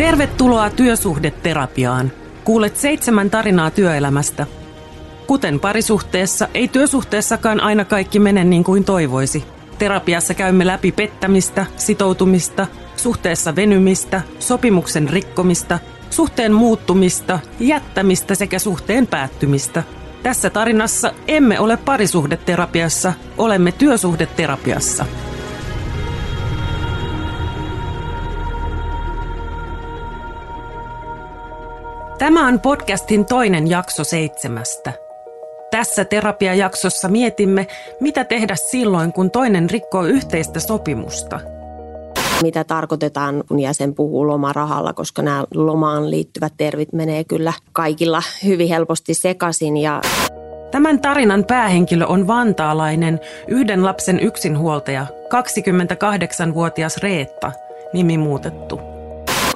Tervetuloa työsuhdeterapiaan. Kuulet seitsemän tarinaa työelämästä. Kuten parisuhteessa, ei työsuhteessakaan aina kaikki mene niin kuin toivoisi. Terapiassa käymme läpi pettämistä, sitoutumista, suhteessa venymistä, sopimuksen rikkomista, suhteen muuttumista, jättämistä sekä suhteen päättymistä. Tässä tarinassa emme ole parisuhdeterapiassa, olemme työsuhdeterapiassa. Tämä on podcastin toinen jakso seitsemästä. Tässä terapiajaksossa mietimme, mitä tehdä silloin, kun toinen rikkoo yhteistä sopimusta. Mitä tarkoitetaan, kun jäsen puhuu lomarahalla, koska nämä lomaan liittyvät tervit menee kyllä kaikilla hyvin helposti sekaisin. Ja Tämän tarinan päähenkilö on vantaalainen, yhden lapsen yksinhuoltaja, 28-vuotias Reetta, nimi muutettu.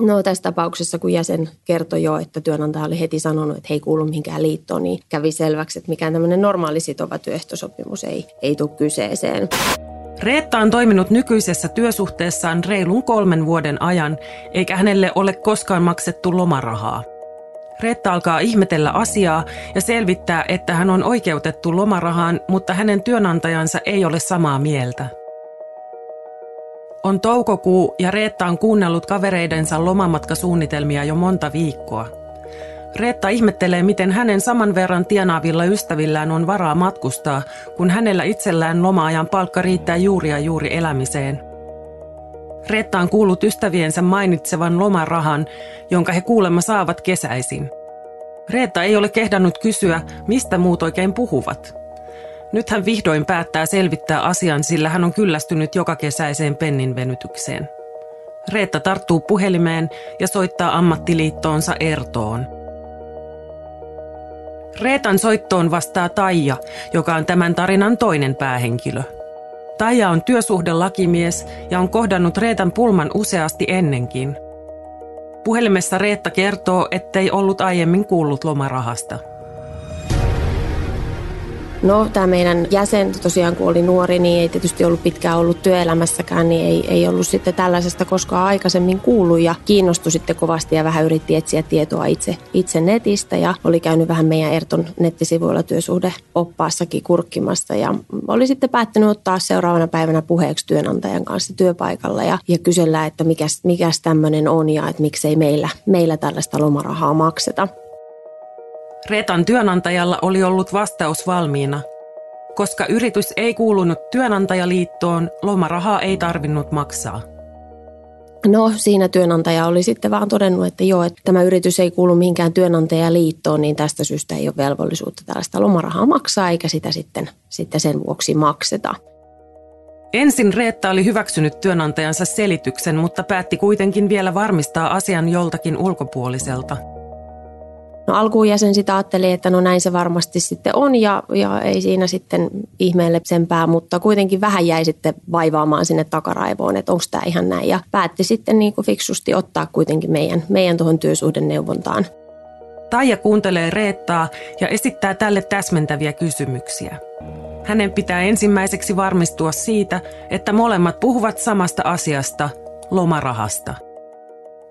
No tässä tapauksessa, kun jäsen kertoi jo, että työnantaja oli heti sanonut, että he ei kuulu mihinkään liittoon, niin kävi selväksi, että mikään tämmöinen normaali sitova työehtosopimus ei, ei tule kyseeseen. Reetta on toiminut nykyisessä työsuhteessaan reilun kolmen vuoden ajan, eikä hänelle ole koskaan maksettu lomarahaa. Reetta alkaa ihmetellä asiaa ja selvittää, että hän on oikeutettu lomarahaan, mutta hänen työnantajansa ei ole samaa mieltä. On toukokuu ja Reetta on kuunnellut kavereidensa lomamatkasuunnitelmia jo monta viikkoa. Reetta ihmettelee, miten hänen saman verran tienaavilla ystävillään on varaa matkustaa, kun hänellä itsellään loma-ajan palkka riittää juuri ja juuri elämiseen. Reetta on kuullut ystäviensä mainitsevan lomarahan, jonka he kuulemma saavat kesäisin. Reetta ei ole kehdannut kysyä, mistä muut oikein puhuvat – nyt hän vihdoin päättää selvittää asian, sillä hän on kyllästynyt joka kesäiseen pennin venytykseen. Reetta tarttuu puhelimeen ja soittaa ammattiliittoonsa Ertoon. Reetan soittoon vastaa Taija, joka on tämän tarinan toinen päähenkilö. Taija on työsuhdelakimies ja on kohdannut Reetan pulman useasti ennenkin. Puhelimessa Reetta kertoo, ettei ollut aiemmin kuullut lomarahasta – No tämä meidän jäsen tosiaan kun oli nuori, niin ei tietysti ollut pitkään ollut työelämässäkään, niin ei, ei ollut sitten tällaisesta koskaan aikaisemmin kuullut. Ja kiinnostui sitten kovasti ja vähän yritti etsiä tietoa itse, itse netistä. Ja oli käynyt vähän meidän Erton nettisivuilla työsuhdeoppaassakin kurkkimassa. Ja oli sitten päättänyt ottaa seuraavana päivänä puheeksi työnantajan kanssa työpaikalla ja, ja kysellä, että mikäs, mikäs tämmöinen on ja että miksei meillä, meillä tällaista lomarahaa makseta. Reetan työnantajalla oli ollut vastaus valmiina. Koska yritys ei kuulunut työnantajaliittoon, lomarahaa ei tarvinnut maksaa. No siinä työnantaja oli sitten vaan todennut, että joo, että tämä yritys ei kuulu mihinkään työnantajaliittoon, niin tästä syystä ei ole velvollisuutta tällaista lomarahaa maksaa, eikä sitä sitten, sitten sen vuoksi makseta. Ensin Reetta oli hyväksynyt työnantajansa selityksen, mutta päätti kuitenkin vielä varmistaa asian joltakin ulkopuoliselta – No alkuun jäsen sitä ajatteli, että no näin se varmasti sitten on ja, ja ei siinä sitten ihmeelle pää, mutta kuitenkin vähän jäi sitten vaivaamaan sinne takaraivoon, että onko tämä ihan näin. Ja päätti sitten niin kuin fiksusti ottaa kuitenkin meidän, meidän tuohon työsuhdeneuvontaan. Taija kuuntelee Reettaa ja esittää tälle täsmentäviä kysymyksiä. Hänen pitää ensimmäiseksi varmistua siitä, että molemmat puhuvat samasta asiasta, lomarahasta –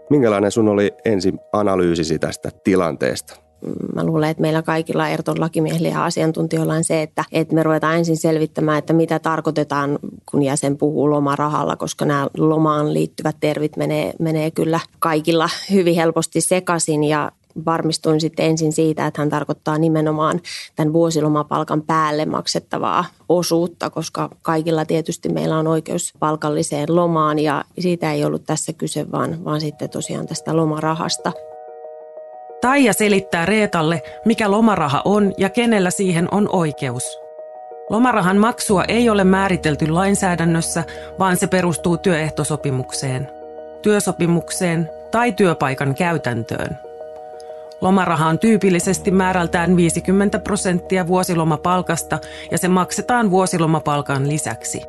Minkälainen sun oli ensin analyysisi tästä tilanteesta? Mä luulen, että meillä kaikilla Erton lakimiehillä ja asiantuntijoilla on se, että, että me ruvetaan ensin selvittämään, että mitä tarkoitetaan, kun jäsen puhuu lomarahalla, koska nämä lomaan liittyvät tervit menee, menee kyllä kaikilla hyvin helposti sekaisin ja varmistuin sitten ensin siitä, että hän tarkoittaa nimenomaan tämän vuosilomapalkan päälle maksettavaa osuutta, koska kaikilla tietysti meillä on oikeus palkalliseen lomaan ja siitä ei ollut tässä kyse, vaan, vaan sitten tosiaan tästä lomarahasta. Taija selittää Reetalle, mikä lomaraha on ja kenellä siihen on oikeus. Lomarahan maksua ei ole määritelty lainsäädännössä, vaan se perustuu työehtosopimukseen, työsopimukseen tai työpaikan käytäntöön. Lomaraha on tyypillisesti määrältään 50 prosenttia vuosilomapalkasta ja se maksetaan vuosilomapalkan lisäksi.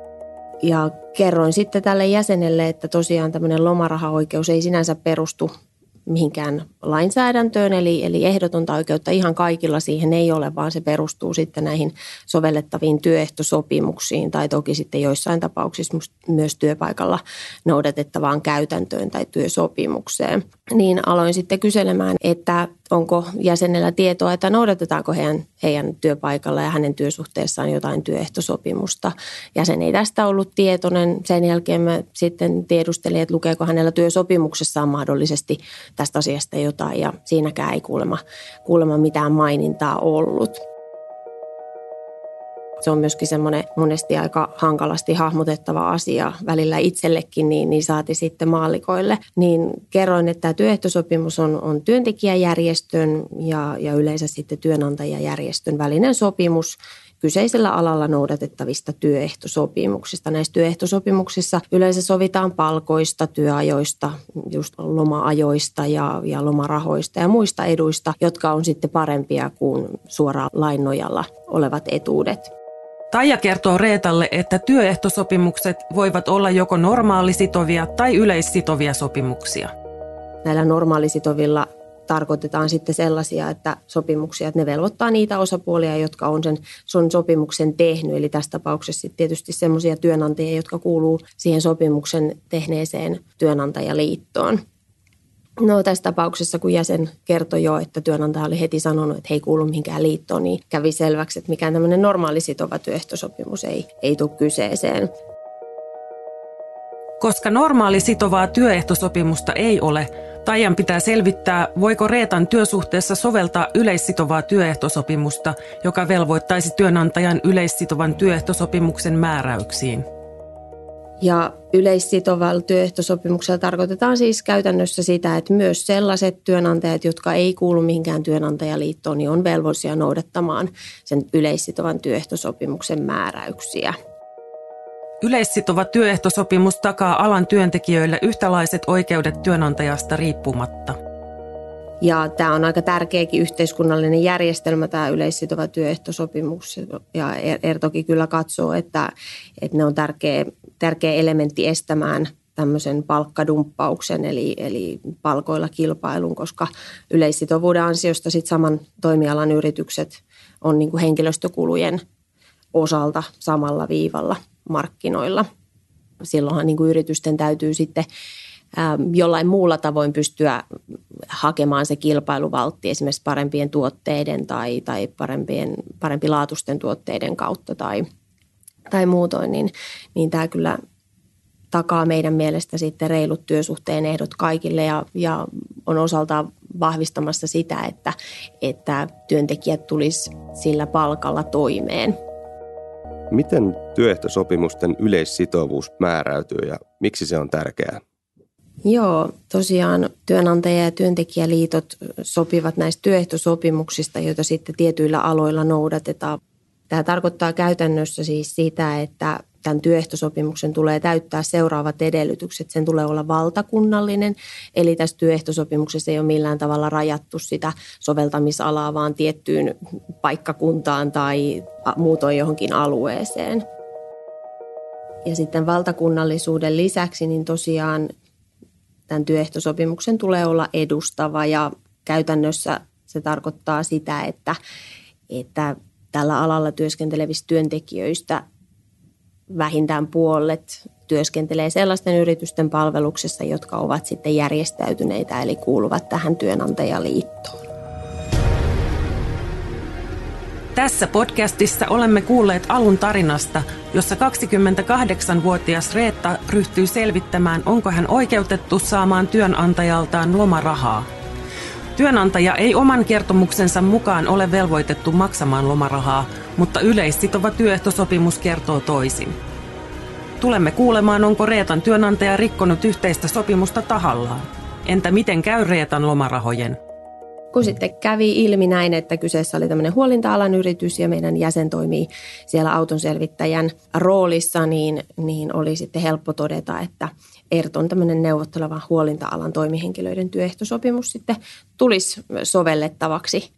Ja kerroin sitten tälle jäsenelle, että tosiaan tämmöinen lomarahaoikeus ei sinänsä perustu mihinkään lainsäädäntöön, eli, eli ehdotonta oikeutta ihan kaikilla siihen ei ole, vaan se perustuu sitten näihin sovellettaviin työehtosopimuksiin tai toki sitten joissain tapauksissa myös työpaikalla noudatettavaan käytäntöön tai työsopimukseen. Niin aloin sitten kyselemään, että onko jäsenellä tietoa, että noudatetaanko heidän, heidän työpaikalla ja hänen työsuhteessaan jotain työehtosopimusta. Jäsen ei tästä ollut tietoinen. Sen jälkeen mä sitten tiedustelin, että lukeeko hänellä työsopimuksessaan mahdollisesti tästä asiasta jotain ja siinäkään ei kuulemma, kuulemma mitään mainintaa ollut. Se on myöskin semmoinen monesti aika hankalasti hahmotettava asia välillä itsellekin, niin, niin saati sitten maallikoille. Niin kerroin, että tämä työehtosopimus on, on työntekijäjärjestön ja, ja yleensä sitten työnantajajärjestön välinen sopimus, kyseisellä alalla noudatettavista työehtosopimuksista. Näissä työehtosopimuksissa yleensä sovitaan palkoista, työajoista, just loma-ajoista ja, ja lomarahoista ja muista eduista, jotka on sitten parempia kuin suoraan lain nojalla olevat etuudet. Taija kertoo Reetalle, että työehtosopimukset voivat olla joko normaalisitovia tai yleissitovia sopimuksia. Näillä normaalisitovilla tarkoitetaan sitten sellaisia, että sopimuksia, että ne velvoittaa niitä osapuolia, jotka on sen, sen sopimuksen tehnyt. Eli tässä tapauksessa tietysti sellaisia työnantajia, jotka kuuluu siihen sopimuksen tehneeseen työnantajaliittoon. No tässä tapauksessa, kun jäsen kertoi jo, että työnantaja oli heti sanonut, että he ei kuulu mihinkään liittoon, niin kävi selväksi, että mikään tämmöinen normaali sitova työehtosopimus ei, ei tule kyseeseen. Koska normaali sitovaa työehtosopimusta ei ole, Taijan pitää selvittää, voiko Reetan työsuhteessa soveltaa yleissitovaa työehtosopimusta, joka velvoittaisi työnantajan yleissitovan työehtosopimuksen määräyksiin. Ja yleissitovalla työehtosopimuksella tarkoitetaan siis käytännössä sitä, että myös sellaiset työnantajat, jotka ei kuulu mihinkään työnantajaliittoon, niin on velvollisia noudattamaan sen yleissitovan työehtosopimuksen määräyksiä. Yleissitova työehtosopimus takaa alan työntekijöille yhtälaiset oikeudet työnantajasta riippumatta. Ja tämä on aika tärkeäkin yhteiskunnallinen järjestelmä, tämä yleissitova työehtosopimus. Ja Ertoki kyllä katsoo, että, että ne on tärkeä, tärkeä elementti estämään tämmöisen palkkadumppauksen, eli, eli palkoilla kilpailun, koska yleissitovuuden ansiosta sit saman toimialan yritykset on niin kuin henkilöstökulujen osalta samalla viivalla markkinoilla. Silloinhan niin kuin yritysten täytyy sitten jollain muulla tavoin pystyä hakemaan se kilpailuvaltti esimerkiksi parempien tuotteiden tai, tai parempien, parempilaatuisten tuotteiden kautta tai, tai muutoin, niin, niin tämä kyllä takaa meidän mielestä sitten reilut työsuhteen ehdot kaikille ja, ja on osaltaan vahvistamassa sitä, että, että työntekijät tulisi sillä palkalla toimeen. Miten työehtosopimusten yleissitovuus määräytyy ja miksi se on tärkeää? Joo, tosiaan työnantaja- ja työntekijäliitot sopivat näistä työehtosopimuksista, joita sitten tietyillä aloilla noudatetaan. Tämä tarkoittaa käytännössä siis sitä, että tämän työehtosopimuksen tulee täyttää seuraavat edellytykset. Sen tulee olla valtakunnallinen, eli tässä työehtosopimuksessa ei ole millään tavalla rajattu sitä soveltamisalaa, vaan tiettyyn paikkakuntaan tai muutoin johonkin alueeseen. Ja sitten valtakunnallisuuden lisäksi niin tosiaan tämän työehtosopimuksen tulee olla edustava ja käytännössä se tarkoittaa sitä, että, että tällä alalla työskentelevistä työntekijöistä vähintään puolet työskentelee sellaisten yritysten palveluksessa, jotka ovat sitten järjestäytyneitä eli kuuluvat tähän työnantajaliittoon. Tässä podcastissa olemme kuulleet alun tarinasta, jossa 28-vuotias Reetta ryhtyy selvittämään, onko hän oikeutettu saamaan työnantajaltaan lomarahaa. Työnantaja ei oman kertomuksensa mukaan ole velvoitettu maksamaan lomarahaa, mutta yleissitova työehtosopimus kertoo toisin. Tulemme kuulemaan, onko Reetan työnantaja rikkonut yhteistä sopimusta tahallaan. Entä miten käy Reetan lomarahojen? Kun sitten kävi ilmi näin, että kyseessä oli tämmöinen huolinta-alan yritys ja meidän jäsen toimii siellä auton selvittäjän roolissa, niin, niin oli sitten helppo todeta, että Erton tämmöinen neuvotteleva huolinta-alan toimihenkilöiden työehtosopimus sitten tulisi sovellettavaksi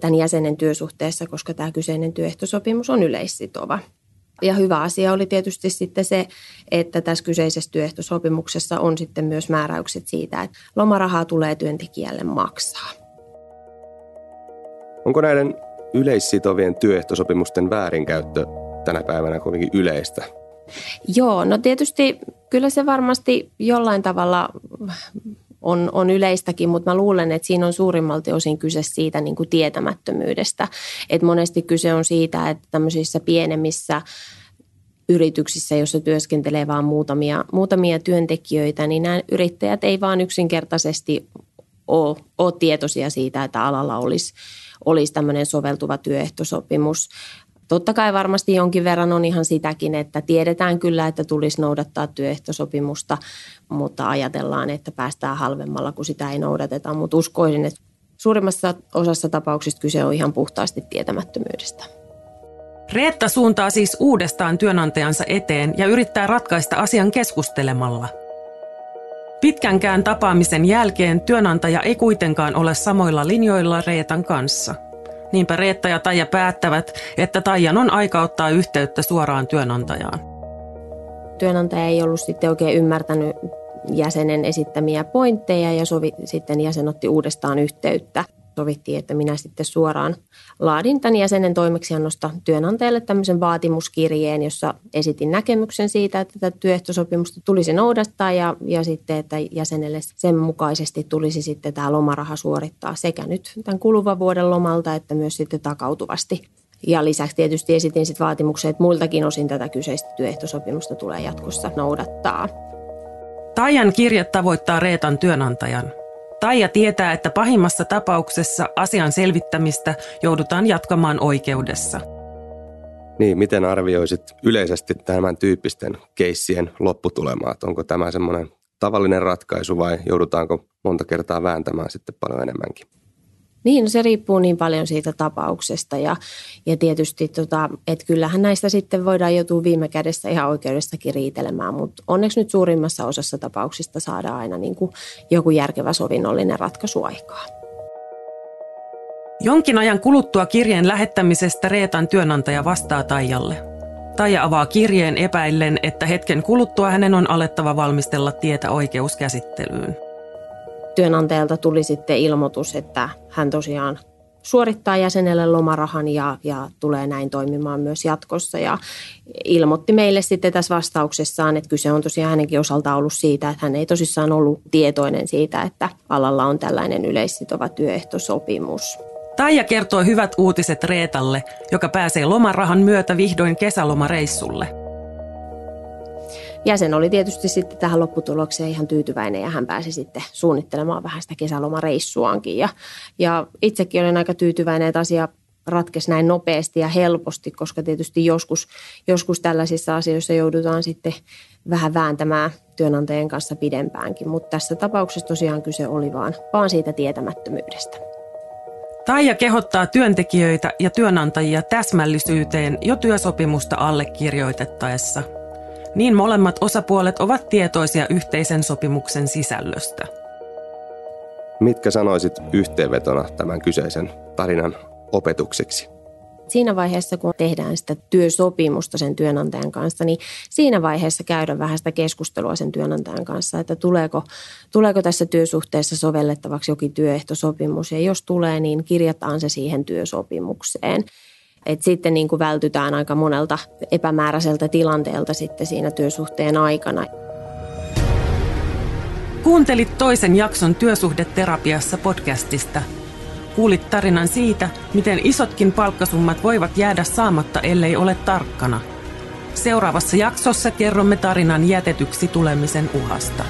tämän jäsenen työsuhteessa, koska tämä kyseinen työehtosopimus on yleissitova. Ja hyvä asia oli tietysti sitten se, että tässä kyseisessä työehtosopimuksessa on sitten myös määräykset siitä, että lomarahaa tulee työntekijälle maksaa. Onko näiden yleissitovien työehtosopimusten väärinkäyttö tänä päivänä kuitenkin yleistä? Joo, no tietysti kyllä se varmasti jollain tavalla on, on yleistäkin, mutta mä luulen, että siinä on suurimmalti osin kyse siitä niin kuin tietämättömyydestä. että monesti kyse on siitä, että tämmöisissä pienemmissä yrityksissä, joissa työskentelee vain muutamia, muutamia työntekijöitä, niin nämä yrittäjät ei vaan yksinkertaisesti ole, ole tietoisia siitä, että alalla olisi, olisi tämmöinen soveltuva työehtosopimus. Totta kai varmasti jonkin verran on ihan sitäkin, että tiedetään kyllä, että tulisi noudattaa työehtosopimusta, mutta ajatellaan, että päästään halvemmalla, kun sitä ei noudateta. Mutta uskoisin, että suurimmassa osassa tapauksista kyse on ihan puhtaasti tietämättömyydestä. Reetta suuntaa siis uudestaan työnantajansa eteen ja yrittää ratkaista asian keskustelemalla. Pitkänkään tapaamisen jälkeen työnantaja ei kuitenkaan ole samoilla linjoilla Reetan kanssa – Niinpä Reetta ja Taija päättävät, että Taijan on aika ottaa yhteyttä suoraan työnantajaan. Työnantaja ei ollut sitten oikein ymmärtänyt jäsenen esittämiä pointteja ja sovi, sitten jäsen otti uudestaan yhteyttä sovittiin, että minä sitten suoraan laadin tämän jäsenen toimeksiannosta työnantajalle tämmöisen vaatimuskirjeen, jossa esitin näkemyksen siitä, että tätä työehtosopimusta tulisi noudattaa ja, ja sitten, että jäsenelle sen mukaisesti tulisi sitten tämä lomaraha suorittaa sekä nyt tämän kuluvan vuoden lomalta että myös sitten takautuvasti. Ja lisäksi tietysti esitin sitten vaatimuksen, että muiltakin osin tätä kyseistä työehtosopimusta tulee jatkossa noudattaa. Taian kirje tavoittaa Reetan työnantajan – Taija tietää, että pahimmassa tapauksessa asian selvittämistä joudutaan jatkamaan oikeudessa. Niin, miten arvioisit yleisesti tämän tyyppisten keissien lopputulemaa? Onko tämä semmoinen tavallinen ratkaisu vai joudutaanko monta kertaa vääntämään sitten paljon enemmänkin? Niin, no se riippuu niin paljon siitä tapauksesta ja, ja tietysti, tota, että kyllähän näistä sitten voidaan joutua viime kädessä ihan oikeudestakin riitelemään, mutta onneksi nyt suurimmassa osassa tapauksista saadaan aina niin kuin joku järkevä sovinnollinen ratkaisu aikaa. Jonkin ajan kuluttua kirjeen lähettämisestä Reetan työnantaja vastaa Taijalle. Taija avaa kirjeen epäillen, että hetken kuluttua hänen on alettava valmistella tietä oikeuskäsittelyyn työnantajalta tuli sitten ilmoitus, että hän tosiaan suorittaa jäsenelle lomarahan ja, ja tulee näin toimimaan myös jatkossa. Ja ilmoitti meille sitten tässä vastauksessaan, että kyse on tosiaan hänenkin osalta ollut siitä, että hän ei tosissaan ollut tietoinen siitä, että alalla on tällainen yleissitova työehtosopimus. Taija kertoo hyvät uutiset Reetalle, joka pääsee lomarahan myötä vihdoin kesälomareissulle – jäsen oli tietysti sitten tähän lopputulokseen ihan tyytyväinen ja hän pääsi sitten suunnittelemaan vähän sitä kesälomareissuankin. Ja, ja itsekin olen aika tyytyväinen, että asia ratkesi näin nopeasti ja helposti, koska tietysti joskus, joskus tällaisissa asioissa joudutaan sitten vähän vääntämään työnantajien kanssa pidempäänkin, mutta tässä tapauksessa tosiaan kyse oli vaan, vaan siitä tietämättömyydestä. Taija kehottaa työntekijöitä ja työnantajia täsmällisyyteen jo työsopimusta allekirjoitettaessa – niin molemmat osapuolet ovat tietoisia yhteisen sopimuksen sisällöstä. Mitkä sanoisit yhteenvetona tämän kyseisen tarinan opetukseksi? Siinä vaiheessa, kun tehdään sitä työsopimusta sen työnantajan kanssa, niin siinä vaiheessa käydä vähän sitä keskustelua sen työnantajan kanssa, että tuleeko, tuleeko tässä työsuhteessa sovellettavaksi jokin työehtosopimus. Ja jos tulee, niin kirjataan se siihen työsopimukseen. Et sitten niin kuin vältytään aika monelta epämääräiseltä tilanteelta sitten siinä työsuhteen aikana. Kuuntelit toisen jakson Työsuhdeterapiassa podcastista. Kuulit tarinan siitä, miten isotkin palkkasummat voivat jäädä saamatta, ellei ole tarkkana. Seuraavassa jaksossa kerromme tarinan jätetyksi tulemisen uhasta.